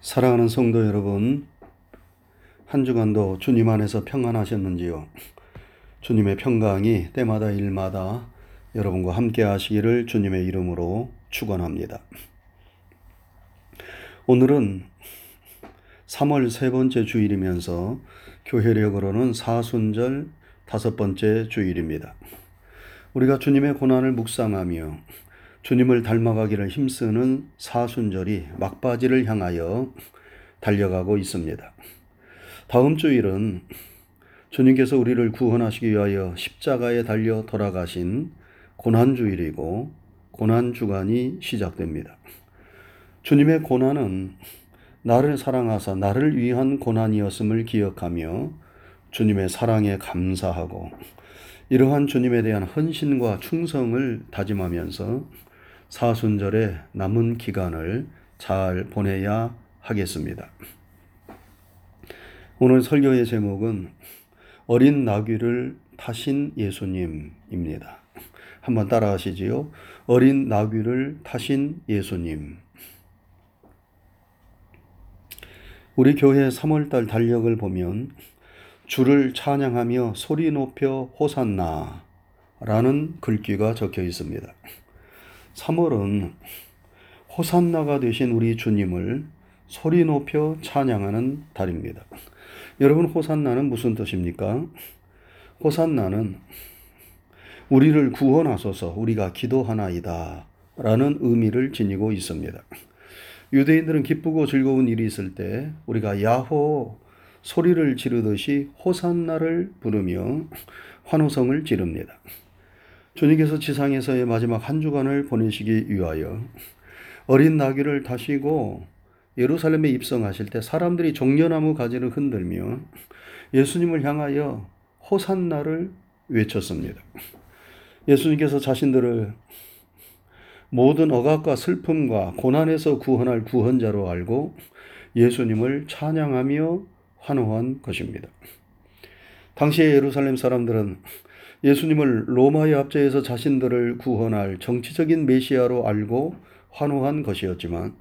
사랑하는 성도 여러분, 한 주간도 주님 안에서 평안하셨는지요? 주님의 평강이 때마다 일마다 여러분과 함께 하시기를 주님의 이름으로 축원합니다. 오늘은 3월 세 번째 주일이면서 교회력으로는 사순절 다섯 번째 주일입니다. 우리가 주님의 고난을 묵상하며 주님을 닮아가기를 힘쓰는 사순절이 막바지를 향하여 달려가고 있습니다. 다음 주일은 주님께서 우리를 구원하시기 위하여 십자가에 달려 돌아가신 고난주일이고 고난주간이 시작됩니다. 주님의 고난은 나를 사랑하사 나를 위한 고난이었음을 기억하며 주님의 사랑에 감사하고 이러한 주님에 대한 헌신과 충성을 다짐하면서 사순절의 남은 기간을 잘 보내야 하겠습니다. 오늘 설교의 제목은 어린 나귀를 타신 예수님입니다. 한번 따라 하시지요. 어린 나귀를 타신 예수님. 우리 교회 3월달 달력을 보면 주를 찬양하며 소리 높여 호산나 라는 글귀가 적혀 있습니다. 3월은 호산나가 되신 우리 주님을 소리 높여 찬양하는 달입니다. 여러분, 호산나는 무슨 뜻입니까? 호산나는 우리를 구원하소서 우리가 기도하나이다 라는 의미를 지니고 있습니다. 유대인들은 기쁘고 즐거운 일이 있을 때 우리가 야호 소리를 지르듯이 호산나를 부르며 환호성을 지릅니다. 주님께서 지상에서의 마지막 한 주간을 보내시기 위하여 어린 나귀를 타시고 예루살렘에 입성하실 때 사람들이 종려나무 가지를 흔들며 예수님을 향하여 호산나를 외쳤습니다. 예수님께서 자신들을 모든 억압과 슬픔과 고난에서 구원할 구원자로 알고 예수님을 찬양하며 환호한 것입니다. 당시의 예루살렘 사람들은 예수님을 로마의 압제에서 자신들을 구원할 정치적인 메시아로 알고 환호한 것이었지만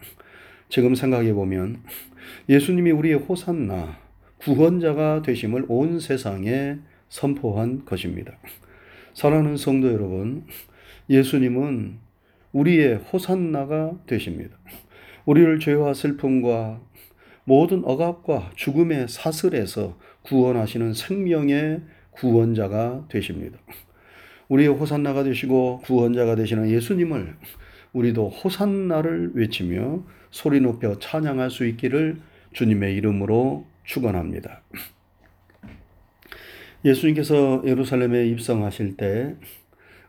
지금 생각해 보면 예수님이 우리의 호산나 구원자가 되심을 온 세상에 선포한 것입니다. 사랑하는 성도 여러분, 예수님은 우리의 호산나가 되십니다. 우리를 죄와 슬픔과 모든 억압과 죽음의 사슬에서 구원하시는 생명의 구원자가 되십니다. 우리의 호산나가 되시고 구원자가 되시는 예수님을 우리도 호산나를 외치며 소리 높여 찬양할 수 있기를 주님의 이름으로 축원합니다. 예수님께서 예루살렘에 입성하실 때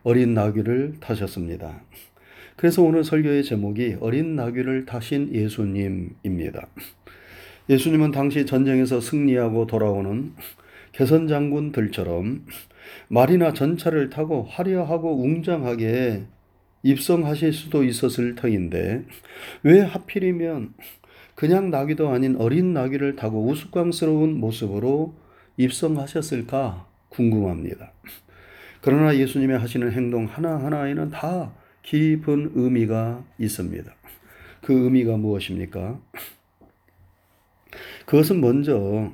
어린 나귀를 타셨습니다. 그래서 오늘 설교의 제목이 어린 나귀를 타신 예수님입니다. 예수님은 당시 전쟁에서 승리하고 돌아오는 개선 장군들처럼 말이나 전차를 타고 화려하고 웅장하게 입성하실 수도 있었을 터인데 왜 하필이면 그냥 나귀도 아닌 어린 나귀를 타고 우스꽝스러운 모습으로 입성하셨을까 궁금합니다. 그러나 예수님의 하시는 행동 하나하나에는 다 깊은 의미가 있습니다. 그 의미가 무엇입니까? 그것은 먼저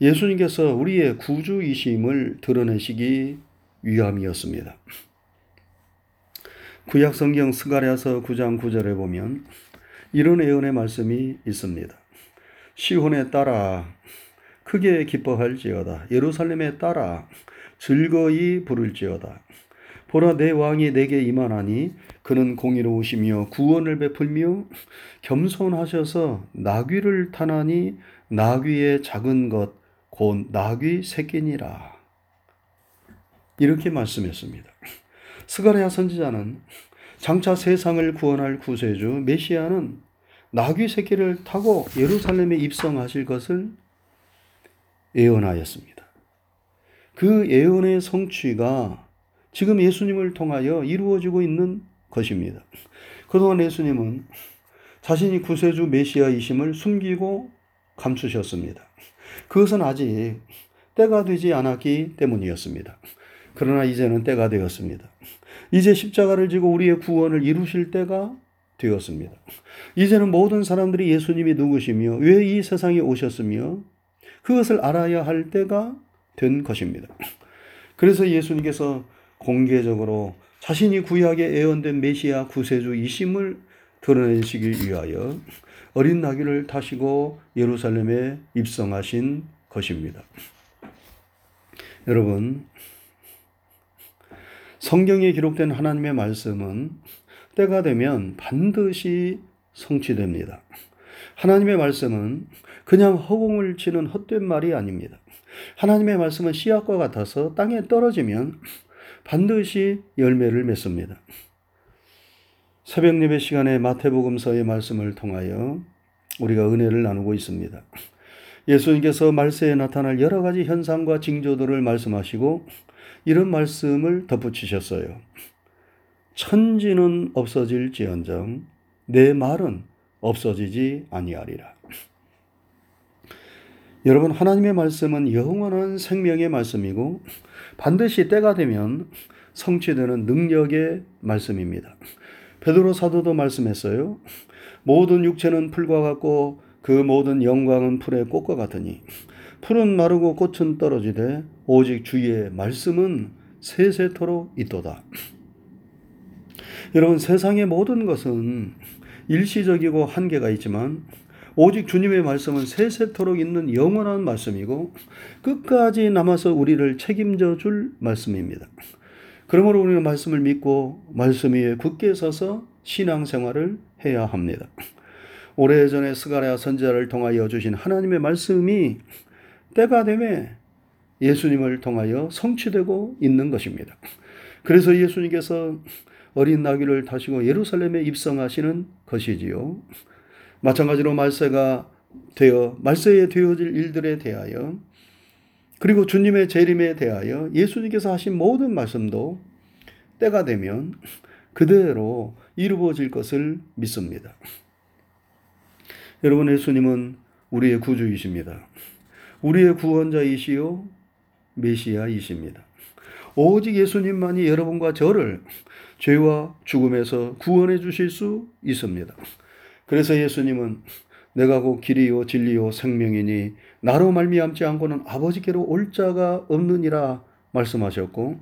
예수님께서 우리의 구주이심을 드러내시기 위함이었습니다. 구약 성경 스가랴서 9장 9절에 보면 이런 예언의 말씀이 있습니다. 시혼에 따라 크게 기뻐할지어다. 예루살렘에 따라 즐거이 부를지어다. 보라 내 왕이 내게 임하나니 그는 공의로우시며 구원을 베풀며 겸손하셔서 나귀를 타나니 나귀의 작은 것 곧 나귀 새끼니라. 이렇게 말씀했습니다. 스가랴 선지자는 장차 세상을 구원할 구세주 메시아는 나귀 새끼를 타고 예루살렘에 입성하실 것을 예언하였습니다. 그 예언의 성취가 지금 예수님을 통하여 이루어지고 있는 것입니다. 그동안 예수님은 자신이 구세주 메시아이심을 숨기고 감추셨습니다. 그것은 아직 때가 되지 않았기 때문이었습니다. 그러나 이제는 때가 되었습니다. 이제 십자가를 지고 우리의 구원을 이루실 때가 되었습니다. 이제는 모든 사람들이 예수님이 누구시며 왜 이 세상에 오셨으며 그것을 알아야 할 때가 된 것입니다. 그래서 예수님께서 공개적으로 자신이 구약에 예언된 메시아 구세주이심을 드러내시기 위하여 어린 나귀를 타시고 예루살렘에 입성하신 것입니다. 여러분, 성경에 기록된 하나님의 말씀은 때가 되면 반드시 성취됩니다. 하나님의 말씀은 그냥 허공을 치는 헛된 말이 아닙니다. 하나님의 말씀은 씨앗과 같아서 땅에 떨어지면 반드시 열매를 맺습니다. 새벽 예배 시간에 마태복음서의 말씀을 통하여 우리가 은혜를 나누고 있습니다. 예수님께서 말세에 나타날 여러 가지 현상과 징조들을 말씀하시고 이런 말씀을 덧붙이셨어요. 천지는 없어질지언정 내 말은 없어지지 아니하리라. 여러분 하나님의 말씀은 영원한 생명의 말씀이고 반드시 때가 되면 성취되는 능력의 말씀입니다. 베드로 사도도 말씀했어요. 모든 육체는 풀과 같고 그 모든 영광은 풀의 꽃과 같으니 풀은 마르고 꽃은 떨어지되 오직 주의 말씀은 세세토록 있도다. 여러분 세상의 모든 것은 일시적이고 한계가 있지만 오직 주님의 말씀은 세세토록 있는 영원한 말씀이고 끝까지 남아서 우리를 책임져 줄 말씀입니다. 그러므로 우리는 말씀을 믿고 말씀 위에 굳게 서서 신앙생활을 해야 합니다. 오래전에 스가랴 선지자를 통하여 주신 하나님의 말씀이 때가 되매 예수님을 통하여 성취되고 있는 것입니다. 그래서 예수님께서 어린 나귀를 타시고 예루살렘에 입성하시는 것이지요. 마찬가지로 말세가 되어 말세에 되어질 일들에 대하여 그리고 주님의 재림에 대하여 예수님께서 하신 모든 말씀도 때가 되면 그대로 이루어질 것을 믿습니다. 여러분 예수님은 우리의 구주이십니다. 우리의 구원자이시요 메시아이십니다. 오직 예수님만이 여러분과 저를 죄와 죽음에서 구원해 주실 수 있습니다. 그래서 예수님은 내가 곧 길이요 진리요 생명이니 나로 말미암지 않고는 아버지께로 올 자가 없느니라 말씀하셨고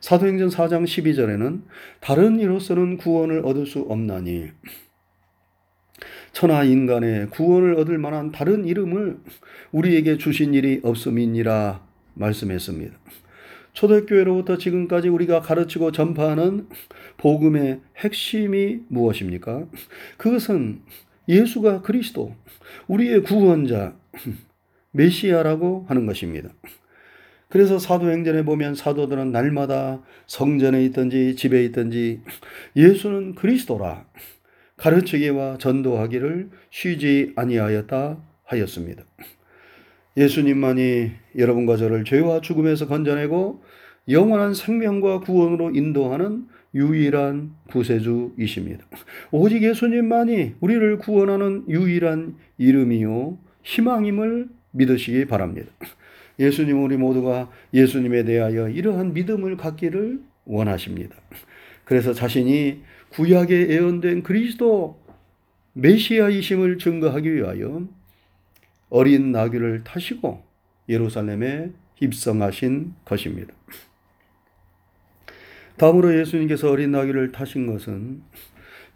사도행전 4장 12절에는 다른 이로서는 구원을 얻을 수 없나니 천하 인간의 구원을 얻을 만한 다른 이름을 우리에게 주신 일이 없음이니라 말씀했습니다. 초대교회로부터 지금까지 우리가 가르치고 전파하는 복음의 핵심이 무엇입니까? 그것은 예수가 그리스도, 우리의 구원자, 메시아라고 하는 것입니다. 그래서 사도행전에 보면 사도들은 날마다 성전에 있든지 집에 있든지 예수는 그리스도라 가르치기와 전도하기를 쉬지 아니하였다 하였습니다. 예수님만이 여러분과 저를 죄와 죽음에서 건져내고 영원한 생명과 구원으로 인도하는 유일한 구세주이십니다. 오직 예수님만이 우리를 구원하는 유일한 이름이요 희망임을 믿으시기 바랍니다. 예수님 우리 모두가 예수님에 대하여 이러한 믿음을 갖기를 원하십니다. 그래서 자신이 구약에 예언된 그리스도 메시아이심을 증거하기 위하여 어린 나귀를 타시고 예루살렘에 입성하신 것입니다. 다음으로 예수님께서 어린 나귀를 타신 것은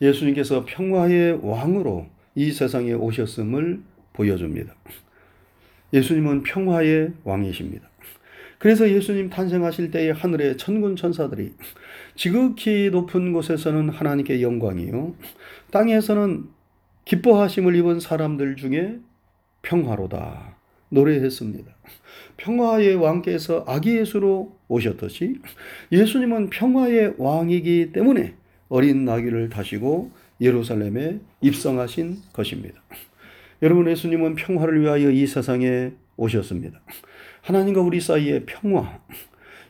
예수님께서 평화의 왕으로 이 세상에 오셨음을 보여줍니다. 예수님은 평화의 왕이십니다. 그래서 예수님 탄생하실 때에 하늘의 천군 천사들이 지극히 높은 곳에서는 하나님께 영광이요 땅에서는 기뻐하심을 입은 사람들 중에 평화로다 노래했습니다. 평화의 왕께서 아기 예수로 오셨듯이 예수님은 평화의 왕이기 때문에 어린 나귀를 타시고 예루살렘에 입성하신 것입니다. 여러분 예수님은 평화를 위하여 이 세상에 오셨습니다. 하나님과 우리 사이의 평화,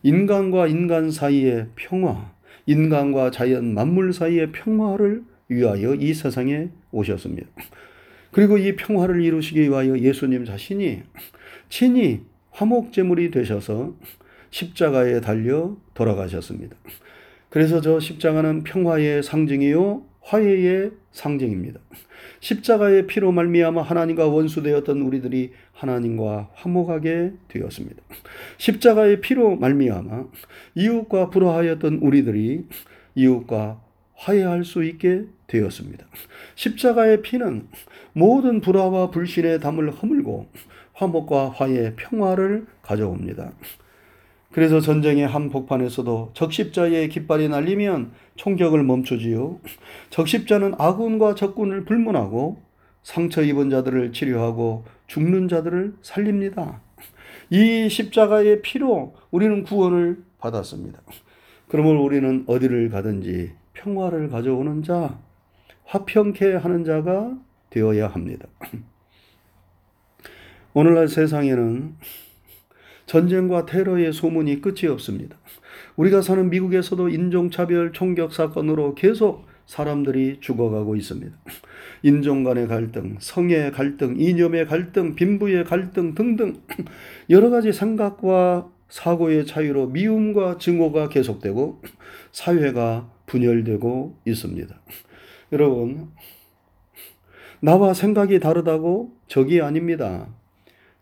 인간과 인간 사이의 평화, 인간과 자연 만물 사이의 평화를 위하여 이 세상에 오셨습니다. 그리고 이 평화를 이루시기 위하여 예수님 자신이 친히 화목제물이 되셔서 십자가에 달려 돌아가셨습니다. 그래서 저 십자가는 평화의 상징이요 화해의 상징입니다. 십자가의 피로 말미암아 하나님과 원수되었던 우리들이 하나님과 화목하게 되었습니다. 십자가의 피로 말미암아 이웃과 불화하였던 우리들이 이웃과 화해할 수 있게 되었습니다. 십자가의 피는 모든 불화와 불신의 담을 허물고 화목과 화해, 평화를 가져옵니다. 그래서 전쟁의 한복판에서도 적십자의 깃발이 날리면 총격을 멈추지요. 적십자는 아군과 적군을 불문하고 상처 입은 자들을 치료하고 죽는 자들을 살립니다. 이 십자가의 피로 우리는 구원을 받았습니다. 그러면 우리는 어디를 가든지 평화를 가져오는 자, 화평케 하는 자가 되어야 합니다. 오늘날 세상에는 전쟁과 테러의 소문이 끝이 없습니다. 우리가 사는 미국에서도 인종차별 총격 사건으로 계속 사람들이 죽어가고 있습니다. 인종 간의 갈등, 성의 갈등, 이념의 갈등, 빈부의 갈등 등등 여러 가지 생각과 사고의 차이로 미움과 증오가 계속되고 사회가 분열되고 있습니다. 여러분, 나와 생각이 다르다고 적이 아닙니다.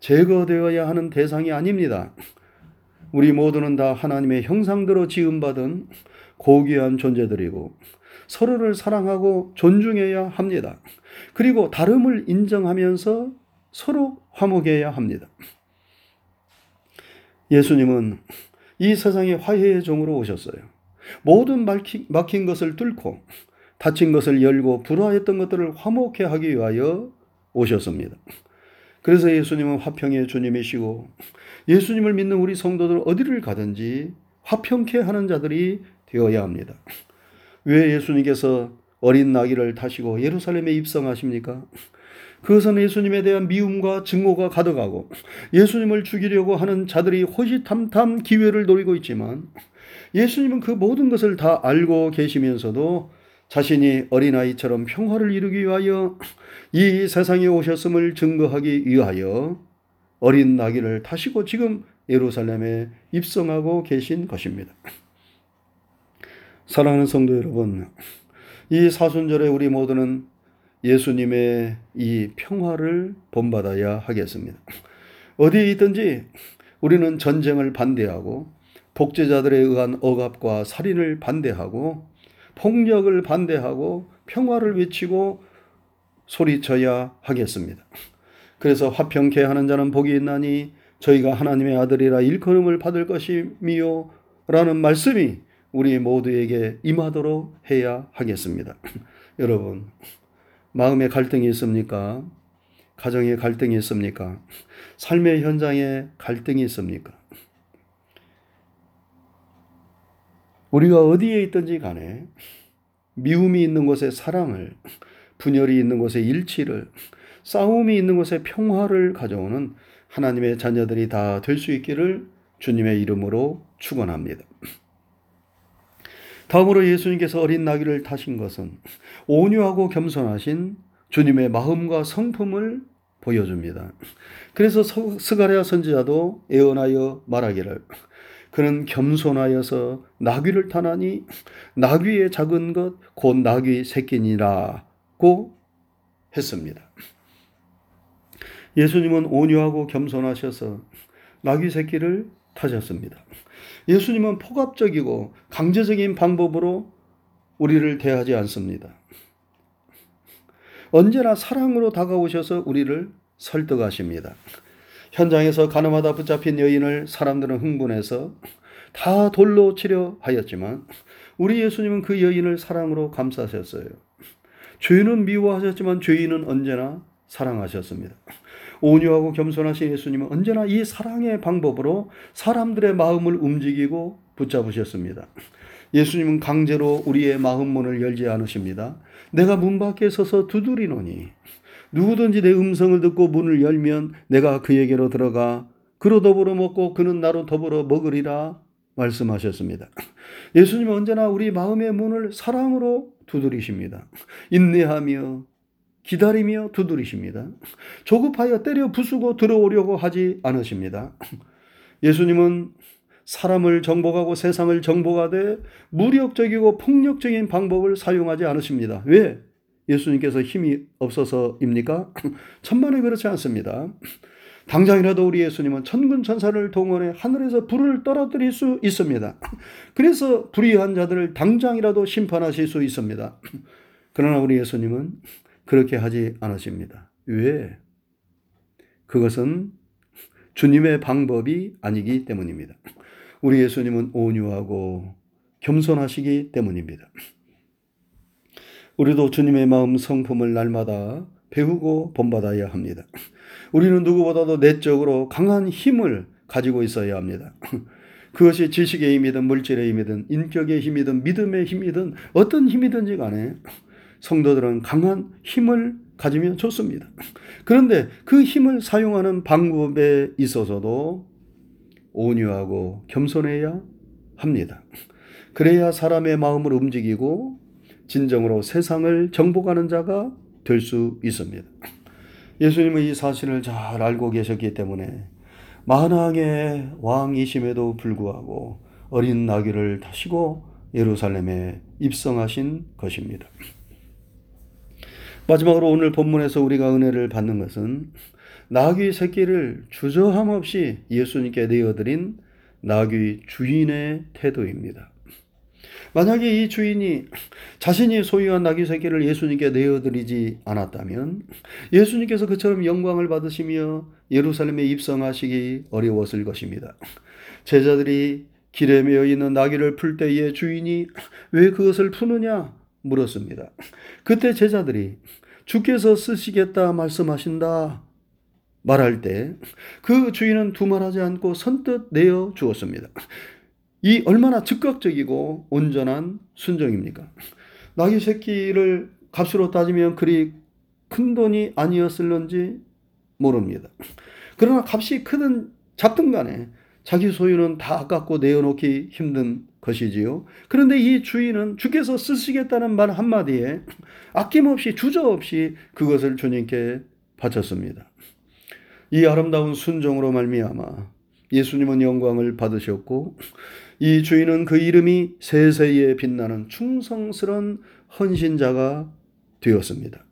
제거되어야 하는 대상이 아닙니다. 우리 모두는 다 하나님의 형상대로 지음받은 고귀한 존재들이고 서로를 사랑하고 존중해야 합니다. 그리고 다름을 인정하면서 서로 화목해야 합니다. 예수님은 이 세상에 화해의 종으로 오셨어요. 모든 막힌, 것을 뚫고 닫힌 것을 열고 불화했던 것들을 화목해 하기 위하여 오셨습니다. 그래서 예수님은 화평의 주님이시고 예수님을 믿는 우리 성도들 어디를 가든지 화평케 하는 자들이 되어야 합니다. 왜 예수님께서 어린 나귀를 타시고 예루살렘에 입성하십니까? 그것은 예수님에 대한 미움과 증오가 가득하고 예수님을 죽이려고 하는 자들이 호시탐탐 기회를 노리고 있지만 예수님은 그 모든 것을 다 알고 계시면서도 자신이 어린아이처럼 평화를 이루기 위하여 이 세상에 오셨음을 증거하기 위하여 어린 나귀를 타시고 지금 예루살렘에 입성하고 계신 것입니다. 사랑하는 성도 여러분, 이 사순절에 우리 모두는 예수님의 이 평화를 본받아야 하겠습니다. 어디에 있든지 우리는 전쟁을 반대하고 독재자들에 의한 억압과 살인을 반대하고 폭력을 반대하고 평화를 외치고 소리쳐야 하겠습니다. 그래서 화평케 하는 자는 복이 있나니 저희가 하나님의 아들이라 일컬음을 받을 것이미요 라는 말씀이 우리 모두에게 임하도록 해야 하겠습니다. 여러분, 마음의 갈등이 있습니까? 가정의 갈등이 있습니까? 삶의 현장에 갈등이 있습니까? 우리가 어디에 있든지 간에 미움이 있는 곳에 사랑을, 분열이 있는 곳에 일치를, 싸움이 있는 곳에 평화를 가져오는 하나님의 자녀들이 다 될 수 있기를 주님의 이름으로 축원합니다. 다음으로 예수님께서 어린 나귀를 타신 것은 온유하고 겸손하신 주님의 마음과 성품을 보여줍니다. 그래서 스가랴 선지자도 예언하여 말하기를 그는 겸손하여서 나귀를 타나니 나귀의 작은 것 곧 나귀 새끼니라고 했습니다. 예수님은 온유하고 겸손하셔서 나귀 새끼를 타셨습니다. 예수님은 폭압적이고 강제적인 방법으로 우리를 대하지 않습니다. 언제나 사랑으로 다가오셔서 우리를 설득하십니다. 현장에서 가늠하다 붙잡힌 여인을 사람들은 흥분해서 다 돌로 치려 하였지만 우리 예수님은 그 여인을 사랑으로 감싸셨어요. 죄는 미워하셨지만 죄인은 언제나 사랑하셨습니다. 온유하고 겸손하신 예수님은 언제나 이 사랑의 방법으로 사람들의 마음을 움직이고 붙잡으셨습니다. 예수님은 강제로 우리의 마음 문을 열지 않으십니다. 내가 문 밖에 서서 두드리노니 누구든지 내 음성을 듣고 문을 열면 내가 그에게로 들어가 그로 더불어 먹고 그는 나로 더불어 먹으리라 말씀하셨습니다. 예수님은 언제나 우리 마음의 문을 사랑으로 두드리십니다. 인내하며 기다리며 두드리십니다. 조급하여 때려 부수고 들어오려고 하지 않으십니다. 예수님은 사람을 정복하고 세상을 정복하되 무력적이고 폭력적인 방법을 사용하지 않으십니다. 왜? 예수님께서 힘이 없어서입니까? 천만에 그렇지 않습니다. 당장이라도 우리 예수님은 천군 천사를 동원해 하늘에서 불을 떨어뜨릴 수 있습니다. 그래서 불의한 자들을 당장이라도 심판하실 수 있습니다. 그러나 우리 예수님은 그렇게 하지 않으십니다. 왜? 그것은 주님의 방법이 아니기 때문입니다. 우리 예수님은 온유하고 겸손하시기 때문입니다. 우리도 주님의 마음 성품을 날마다 배우고 본받아야 합니다. 우리는 누구보다도 내적으로 강한 힘을 가지고 있어야 합니다. 그것이 지식의 힘이든 물질의 힘이든 인격의 힘이든 믿음의 힘이든 어떤 힘이든지 간에 성도들은 강한 힘을 가지면 좋습니다. 그런데 그 힘을 사용하는 방법에 있어서도 온유하고 겸손해야 합니다. 그래야 사람의 마음을 움직이고 진정으로 세상을 정복하는 자가 될 수 있습니다. 예수님은 이 사실을 잘 알고 계셨기 때문에 만왕의 왕이심에도 불구하고 어린 나귀를 타시고 예루살렘에 입성하신 것입니다. 마지막으로 오늘 본문에서 우리가 은혜를 받는 것은 나귀 새끼를 주저함 없이 예수님께 내어드린 나귀 주인의 태도입니다. 만약에 이 주인이 자신이 소유한 나귀 새끼를 예수님께 내어드리지 않았다면 예수님께서 그처럼 영광을 받으시며 예루살렘에 입성하시기 어려웠을 것입니다. 제자들이 길에 매여 있는 나귀를 풀 때에 주인이 왜 그것을 푸느냐 물었습니다. 그때 제자들이 주께서 쓰시겠다 말씀하신다 말할 때 그 주인은 두말하지 않고 선뜻 내어 주었습니다. 이 얼마나 즉각적이고 온전한 순종입니까? 나귀 새끼를 값으로 따지면 그리 큰 돈이 아니었을런지 모릅니다. 그러나 값이 크든 작든 간에 자기 소유는 다 아깝고 내어놓기 힘든 것이지요. 그런데 이 주인은 주께서 쓰시겠다는 말 한마디에 아낌없이 주저없이 그것을 주님께 바쳤습니다. 이 아름다운 순종으로 말미암아 예수님은 영광을 받으셨고 이 주인은 그 이름이 세세에 빛나는 충성스런 헌신자가 되었습니다.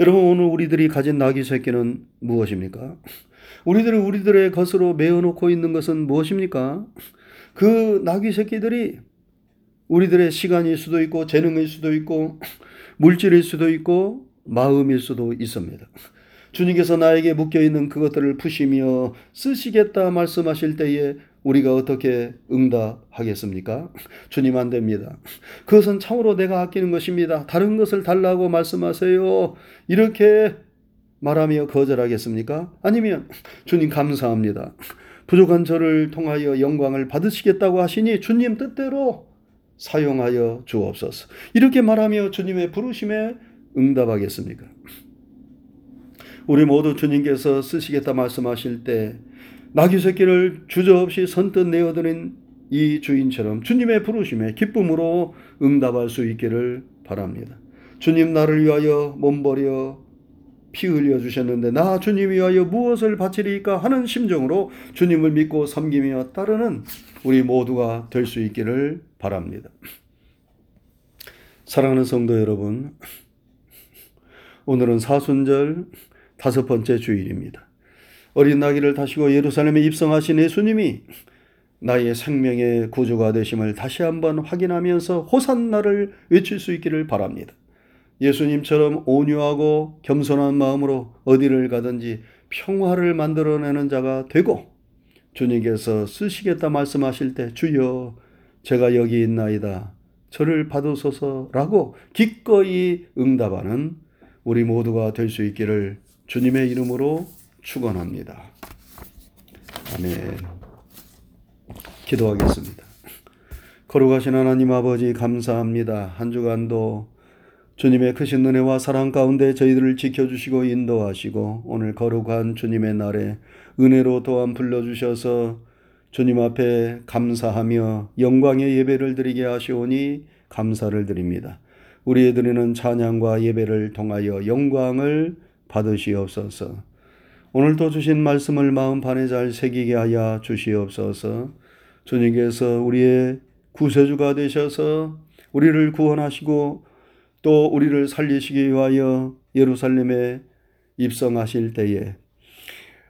여러분 오늘 우리들이 가진 나귀 새끼는 무엇입니까? 우리들이 우리들의 것으로 메어놓고 있는 것은 무엇입니까? 그 나귀 새끼들이 우리들의 시간일 수도 있고 재능일 수도 있고 물질일 수도 있고 마음일 수도 있습니다. 주님께서 나에게 묶여 있는 그것들을 푸시며 쓰시겠다 말씀하실 때에 우리가 어떻게 응답하겠습니까? 주님 안 됩니다. 그것은 참으로 내가 아끼는 것입니다. 다른 것을 달라고 말씀하세요. 이렇게 말하며 거절하겠습니까? 아니면 주님 감사합니다. 부족한 저를 통하여 영광을 받으시겠다고 하시니 주님 뜻대로 사용하여 주옵소서. 이렇게 말하며 주님의 부르심에 응답하겠습니까? 우리 모두 주님께서 쓰시겠다 말씀하실 때 나귀 새끼를 주저없이 선뜻 내어드린 이 주인처럼 주님의 부르심에 기쁨으로 응답할 수 있기를 바랍니다. 주님 나를 위하여 몸버려 피 흘려 주셨는데 나 주님 위하여 무엇을 바치리까 하는 심정으로 주님을 믿고 섬기며 따르는 우리 모두가 될 수 있기를 바랍니다. 사랑하는 성도 여러분, 오늘은 사순절 다섯 번째 주일입니다. 어린 나귀를 타시고 예루살렘에 입성하신 예수님이 나의 생명의 구주가 되심을 다시 한번 확인하면서 호산나를 외칠 수 있기를 바랍니다. 예수님처럼 온유하고 겸손한 마음으로 어디를 가든지 평화를 만들어내는 자가 되고 주님께서 쓰시겠다 말씀하실 때 주여 제가 여기 있나이다. 저를 받으소서라고 기꺼이 응답하는 우리 모두가 될 수 있기를 주님의 이름으로 축원합니다. 아멘. 기도하겠습니다. 거룩하신 하나님 아버지 감사합니다. 한 주간도 주님의 크신 은혜와 사랑 가운데 저희들을 지켜주시고 인도하시고 오늘 거룩한 주님의 날에 은혜로 또한 불러주셔서 주님 앞에 감사하며 영광의 예배를 드리게 하시오니 감사를 드립니다. 우리의 드리는 찬양과 예배를 통하여 영광을 받으시옵소서. 오늘도 주신 말씀을 마음 반에 잘 새기게 하여 주시옵소서. 주님께서 우리의 구세주가 되셔서 우리를 구원하시고 또 우리를 살리시기 위하여 예루살렘에 입성하실 때에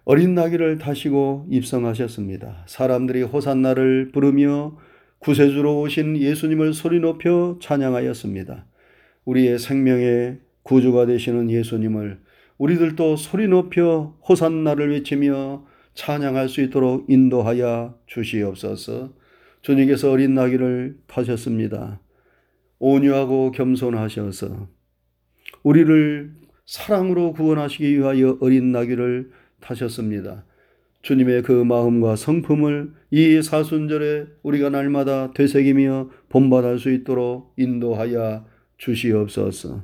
어린 나귀를 타시고 입성하셨습니다. 사람들이 호산나를 부르며 구세주로 오신 예수님을 소리 높여 찬양하였습니다. 우리의 생명의 구주가 되시는 예수님을 우리들도 소리 높여 호산나를 외치며 찬양할 수 있도록 인도하여 주시옵소서. 주님께서 어린 나귀를 타셨습니다. 온유하고 겸손하셔서 우리를 사랑으로 구원하시기 위하여 어린 나귀를 타셨습니다. 주님의 그 마음과 성품을 이 사순절에 우리가 날마다 되새기며 본받을 수 있도록 인도하여 주시옵소서.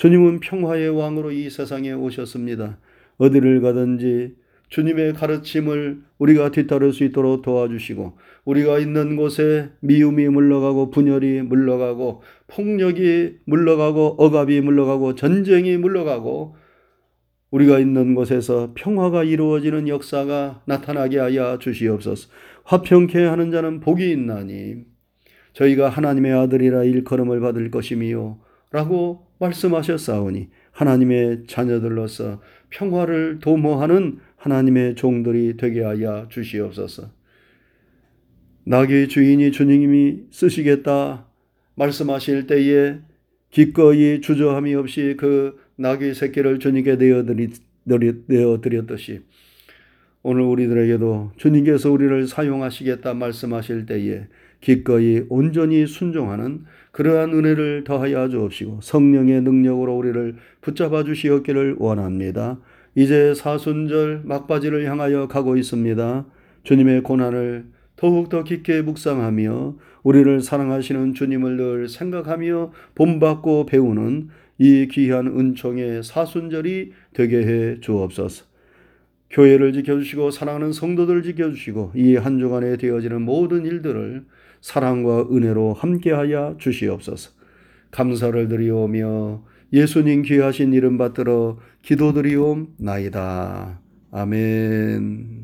주님은 평화의 왕으로 이 세상에 오셨습니다. 어디를 가든지 주님의 가르침을 우리가 뒤따를 수 있도록 도와주시고 우리가 있는 곳에 미움이 물러가고 분열이 물러가고 폭력이 물러가고 억압이 물러가고 전쟁이 물러가고 우리가 있는 곳에서 평화가 이루어지는 역사가 나타나게 하여 주시옵소서. 화평케 하는 자는 복이 있나니 저희가 하나님의 아들이라 일컬음을 받을 것이미요 라고 말씀하셨사오니 하나님의 자녀들로서 평화를 도모하는 하나님의 종들이 되게 하여 주시옵소서. 낙의 주인이 주님이 쓰시겠다 말씀하실 때에 기꺼이 주저함이 없이 그 낙의 새끼를 주님께 내어드렸듯이 오늘 우리들에게도 주님께서 우리를 사용하시겠다 말씀하실 때에 기꺼이 온전히 순종하는 그러한 은혜를 더하여 주옵시고 성령의 능력으로 우리를 붙잡아 주시었기를 원합니다. 이제 사순절 막바지를 향하여 가고 있습니다. 주님의 고난을 더욱더 깊게 묵상하며 우리를 사랑하시는 주님을 늘 생각하며 본받고 배우는 이 귀한 은총의 사순절이 되게 해 주옵소서. 교회를 지켜주시고 사랑하는 성도들을 지켜주시고 이 한 주간에 되어지는 모든 일들을 사랑과 은혜로 함께하여 주시옵소서. 감사를 드리오며 예수님 귀하신 이름 받들어 기도드리옵나이다. 아멘.